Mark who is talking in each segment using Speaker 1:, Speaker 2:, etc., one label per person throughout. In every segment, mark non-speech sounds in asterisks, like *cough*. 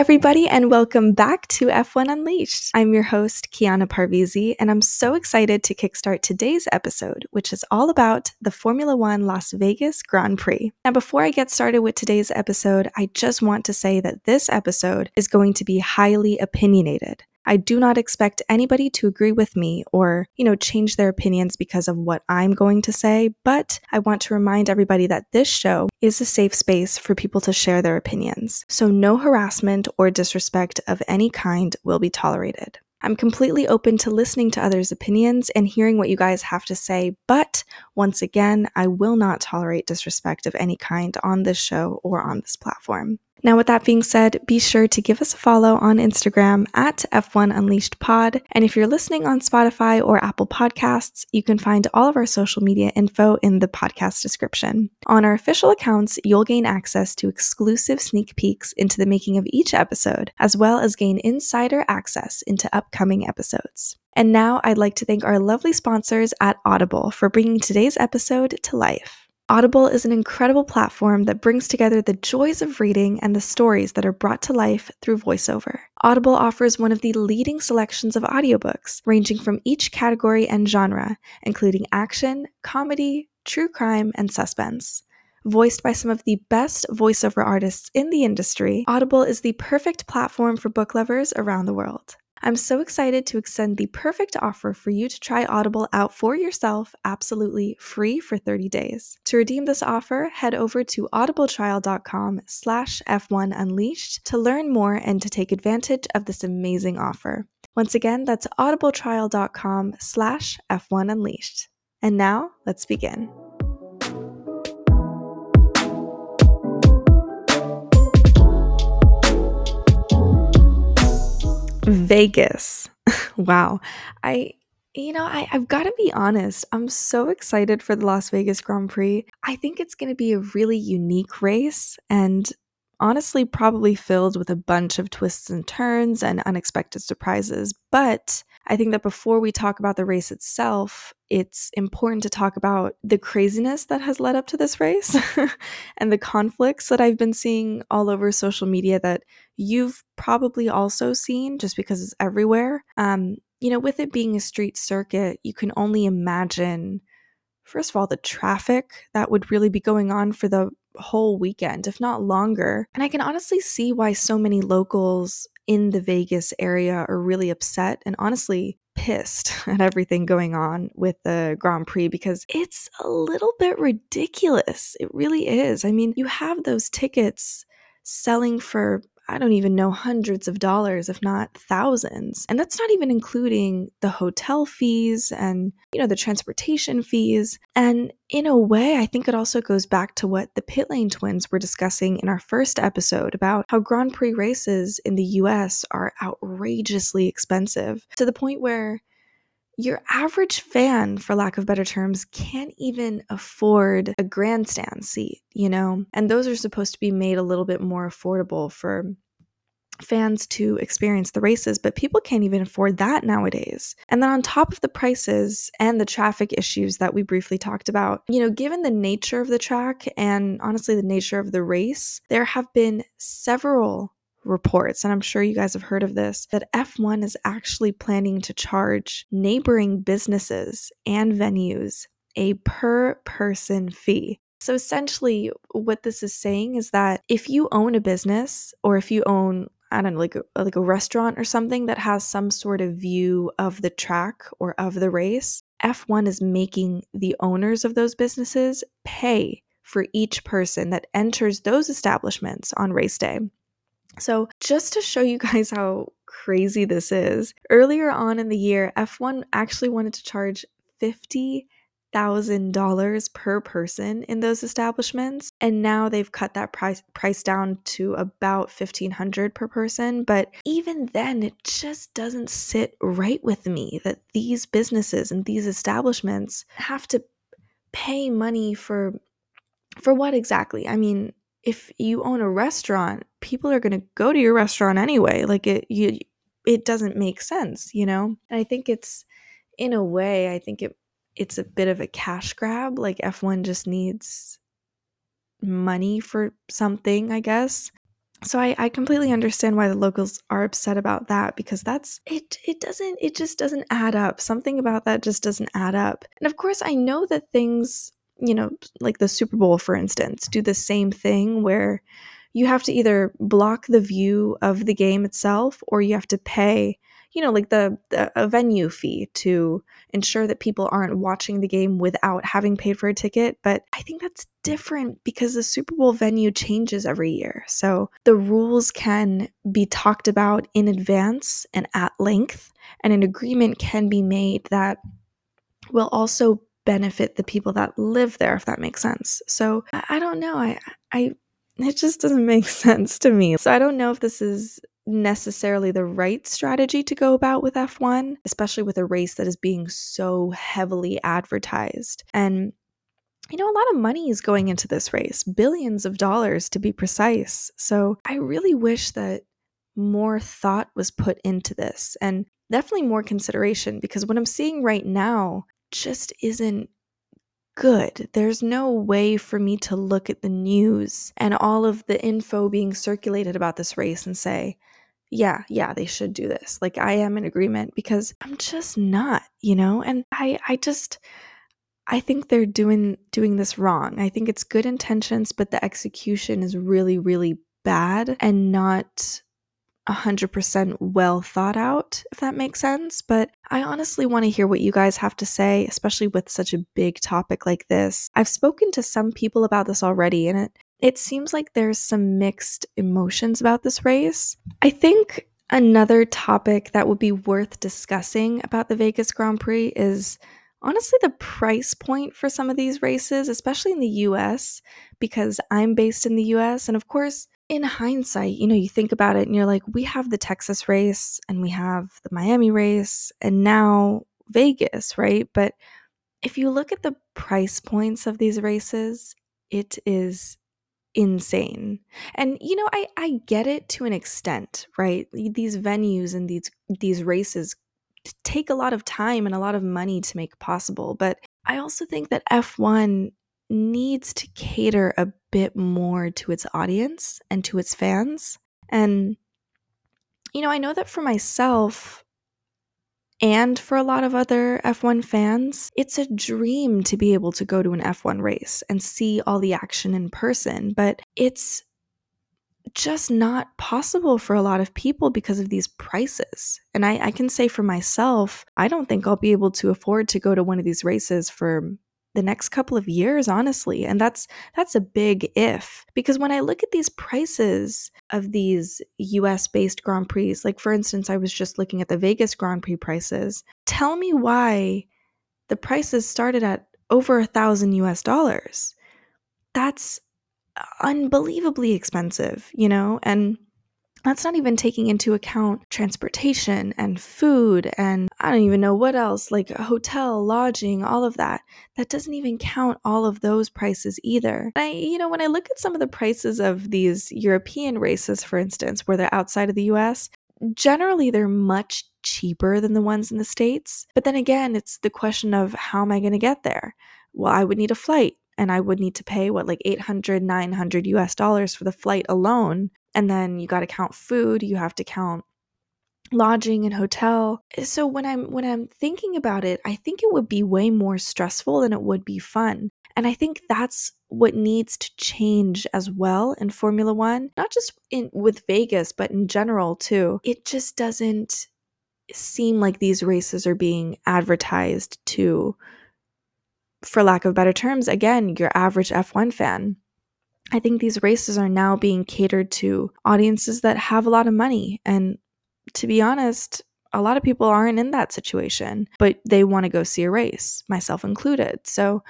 Speaker 1: everybody, and welcome back to F1 Unleashed. I'm your host, Kiana Parvizi, and I'm so excited to kickstart today's episode, which is all about the Formula One Las Vegas Grand Prix. Now, before I get started with today's episode, I just want to say that this episode is going to be highly opinionated. I do not expect anybody to agree with me or, you know, change their opinions because of what I'm going to say, but I want to remind everybody that this show is a safe space for people to share their opinions. So no harassment or disrespect of any kind will be tolerated. I'm completely open to listening to others' opinions and hearing what you guys have to say, but once again, I will not tolerate disrespect of any kind on this show or on this platform. Now, with that being said, be sure to give us a follow on Instagram at F1 Unleashed Pod. And if you're listening on Spotify or Apple Podcasts, you can find all of our social media info in the podcast description. On our official accounts, you'll gain access to exclusive sneak peeks into the making of each episode, as well as gain insider access into upcoming episodes. And now I'd like to thank our lovely sponsors at Audible for bringing today's episode to life. Audible is an incredible platform that brings together the joys of reading and the stories that are brought to life through voiceover. Audible offers one of the leading selections of audiobooks, ranging from each category and genre, including action, comedy, true crime, and suspense. Voiced by some of the best voiceover artists in the industry, Audible is the perfect platform for book lovers around the world. I'm so excited to extend the perfect offer for you to try Audible out for yourself absolutely free for 30 days. To redeem this offer, head over to audibletrial.com slash F1 Unleashed to learn more and to take advantage of this amazing offer. Once again, that's audibletrial.com slash F1 Unleashed. And now, let's begin. Vegas. *laughs* wow. I you know, I, I've got to be honest. I'm so excited for the Las Vegas Grand Prix. I think it's going to be a really unique race and honestly, probably filled with a bunch of twists and turns and unexpected surprises. But I think that before we talk about the race itself, it's important to talk about the craziness that has led up to this race *laughs* and the conflicts that I've been seeing all over social media that you've probably also seen just because it's everywhere. Um, you know, with it being a street circuit, you can only imagine, first of all, the traffic that would really be going on for the whole weekend, if not longer. And I can honestly see why so many locals in the Vegas area are really upset and honestly pissed *laughs* at everything going on with the Grand Prix because it's a little bit ridiculous. It really is. I mean, you have those tickets selling for I don't even know, hundreds of dollars, if not thousands. And that's not even including the hotel fees and, you know, the transportation fees. And in a way, I think it also goes back to what the pit lane twins were discussing in our first episode about how Grand Prix races in the US are outrageously expensive to the point where your average fan, for lack of better terms, can't even afford a grandstand seat, you know? And those are supposed to be made a little bit more affordable for fans to experience the races, but people can't even afford that nowadays. And then on top of the prices and the traffic issues that we briefly talked about, you know, given the nature of the track and honestly the nature of the race, there have been several reports, and I'm sure you guys have heard of this, that F1 is actually planning to charge neighboring businesses and venues a per person fee. So essentially, what this is saying is that if you own a business or if you own I don't know, like a, like a restaurant or something that has some sort of view of the track or of the race, F1 is making the owners of those businesses pay for each person that enters those establishments on race day. So, just to show you *laughs* guys how crazy this is, earlier on in the year, F1 actually wanted to charge $50,000 per person in those establishments, and now they've cut that price price down to about 1500 per person, but even then it just doesn't sit right with me that these businesses and these establishments have to pay money for for what exactly? I mean, if you own a restaurant, people are going to go to your restaurant anyway. Like it you it doesn't make sense, you know? And I think it's in a way, I think it it's a bit of a cash grab. Like F1 just needs money for something, I guess. so I, I completely understand why the locals are upset about that because that's it it doesn't it just doesn't add up something about that just doesn't add up and of course i know that things you know like the super bowl for instance do the same thing where you have to either block the view of the game itself or you have to pay you know like the, the a venue fee to ensure that people aren't watching the game without having paid for a ticket. But i think that's different because the super bowl venue changes every year. So the rules can be talked about in advance and at length and an agreement can be made that will also benefit the people that live there if that makes sense so i, don't know i i it just doesn't *laughs* make sense to me. So I don't know if this is necessarily the right strategy to go about with F1, especially with a race that is being so heavily advertised. And you know, a lot of money is going into this race, billions of dollars to be precise. So I really wish that more thought was put into this and definitely more consideration because what I'm seeing right now just isn't good. There's no way for me to look at the news and all of the info being circulated about this race and say, yeah, yeah, they should do this. Like I am in agreement because I'm just not, you know? And I I just I think they're doing doing this wrong. I think it's good intentions, but the execution is really really bad and not 100% well thought out, if that makes sense. But I honestly want to hear what you guys have to say, especially with such a big topic like this. I've spoken to some people about this already, and it, it seems like there's some mixed emotions about this race. I think another topic that would be worth discussing about the Vegas Grand Prix is honestly the price point for some of these races, especially in the US, because I'm based in the US. And of course, in hindsight, you know, you think about it and you're like, we have the Texas race and we have the Miami race and now Vegas, right? But if you look at the price points of these races, it is insane. And you know, I I get it to an extent, right? These venues and these these races take a lot of time and a lot of money to make possible, but I also think that F1 needs to cater a bit more to its audience and to its fans. And, you know, I know that for myself and for a lot of other F1 fans, it's a dream to be able to go to an F1 race and see all the action in person, but it's just not possible for a lot of people because of these prices. And I, I, can say for myself, I don't think I'll be able to afford to go to one of these races for the next couple of years honestly and that's that's a big if because when i look at these prices of these US based grand prix like for instance i was just looking at the Vegas grand prix prices tell me why the prices started at over a thousand US dollars. That's unbelievably expensive you know and that's not even taking into account transportation and food and I don't even know what else, like hotel, lodging, all of that. That doesn't even count all of those prices either. I, you know, when I look at some of the prices of these European races, for instance, where they're outside of the US, generally they're much cheaper than the ones in the States. But then again, it's the question of how am I going to get there? Well, I would need a flight and I would need to pay what, like 800, 900 US dollars for the flight alone. And then you got to count food, you have to count lodging and hotel. Eh, so when I'm when I'm thinking about it, I think it would be way more stressful than it would be fun. And I think that's what needs to change as well in Formula 1, not just in with Vegas, but in general too. It just doesn't seem like these races are being advertised to for lack of better terms, again, your average F1 fan. I think these races are now being catered to audiences that have a lot of money and to be honest, a lot of people aren't in that situation, but they want to go see a race, myself included. So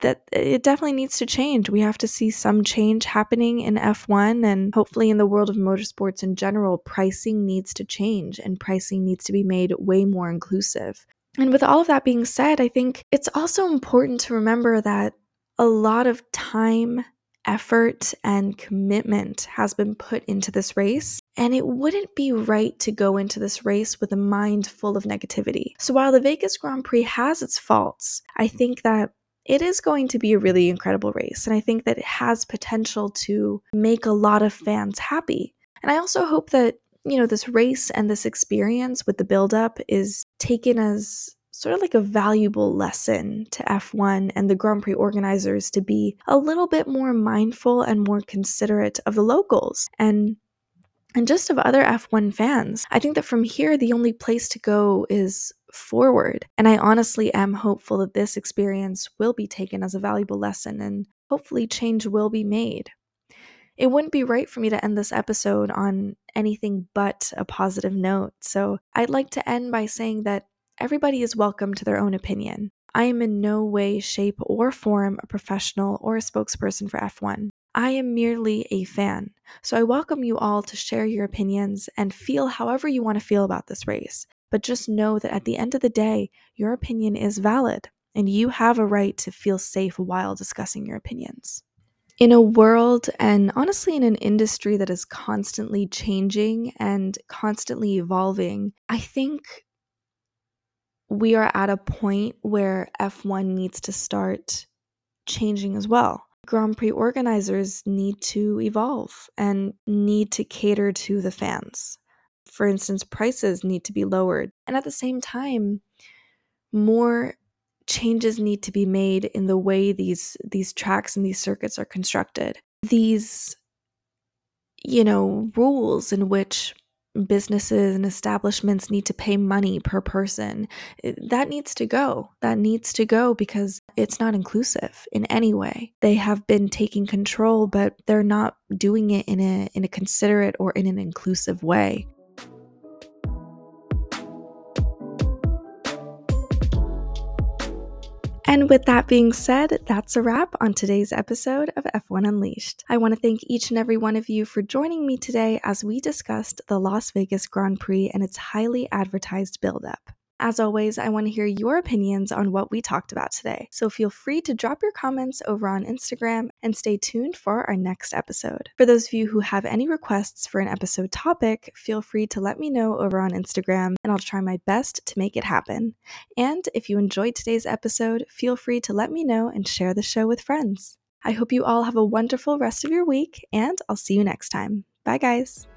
Speaker 1: that it definitely needs to change. We have to see some change happening in F1 and hopefully in the world of motorsports in general, pricing needs to change and pricing needs to be made way more inclusive. And with all of that being said, I think it's also important to remember that a lot of time effort and commitment has been put into this race. And it wouldn't be right to go into this race with a mind full of negativity. So while the Vegas Grand Prix has its faults, I think that it is going to be a really incredible race. And I think that it has potential to make a lot of fans happy. And I also hope that, you know, this race and this experience with the build-up is taken as sort of like a valuable lesson to F1 and the Grand Prix organizers to be a little bit more mindful and more considerate of the locals and and just of other F1 fans. I think that from here the only place to go is forward. And I honestly am hopeful that this experience will be taken as a valuable lesson and hopefully change will be made. It wouldn't be right for me to end this episode on anything but a positive note, so I'd like to end by saying that everybody is welcome to their own opinion. I am in no way, shape, or form a professional or a spokesperson for F1. I am merely a fan, so I welcome you all to share your opinions and feel however you want to feel about this race. But just know that at the end of the day, your opinion is valid, and you have a right to feel safe while discussing your opinions. In a world and honestly in an industry that is constantly changing and constantly evolving, I think we are at a point where F1 needs to start changing as well. Grand Prix organizers need to evolve and need to cater to the fans for instance, prices need to be lowered. And at the same time, more changes need to be made in the way these these tracks and these circuits are constructed. These you know, rules in which businesses and establishments need to pay money per person. That needs to go. That needs to go because it's not inclusive in any way. They have been taking control, but they're not doing it in a in a considerate or in an inclusive way. And with that being said, that's a wrap on today's episode of F1 Unleashed. I want to thank each and every one of you for joining me today as we discussed the Las Vegas Grand Prix and its highly advertised build-up. As always, I want to hear your opinions on what we talked about today. So feel free to drop your comments over on Instagram and stay tuned for our next episode. For those of you who have any requests for an episode topic, feel free to let me know over on Instagram and I'll try my best to make it happen. And if you enjoyed today's episode, feel free to let me know and share the show with friends. I hope you all have a wonderful rest of your week, and I'll see you next time. Bye, guys.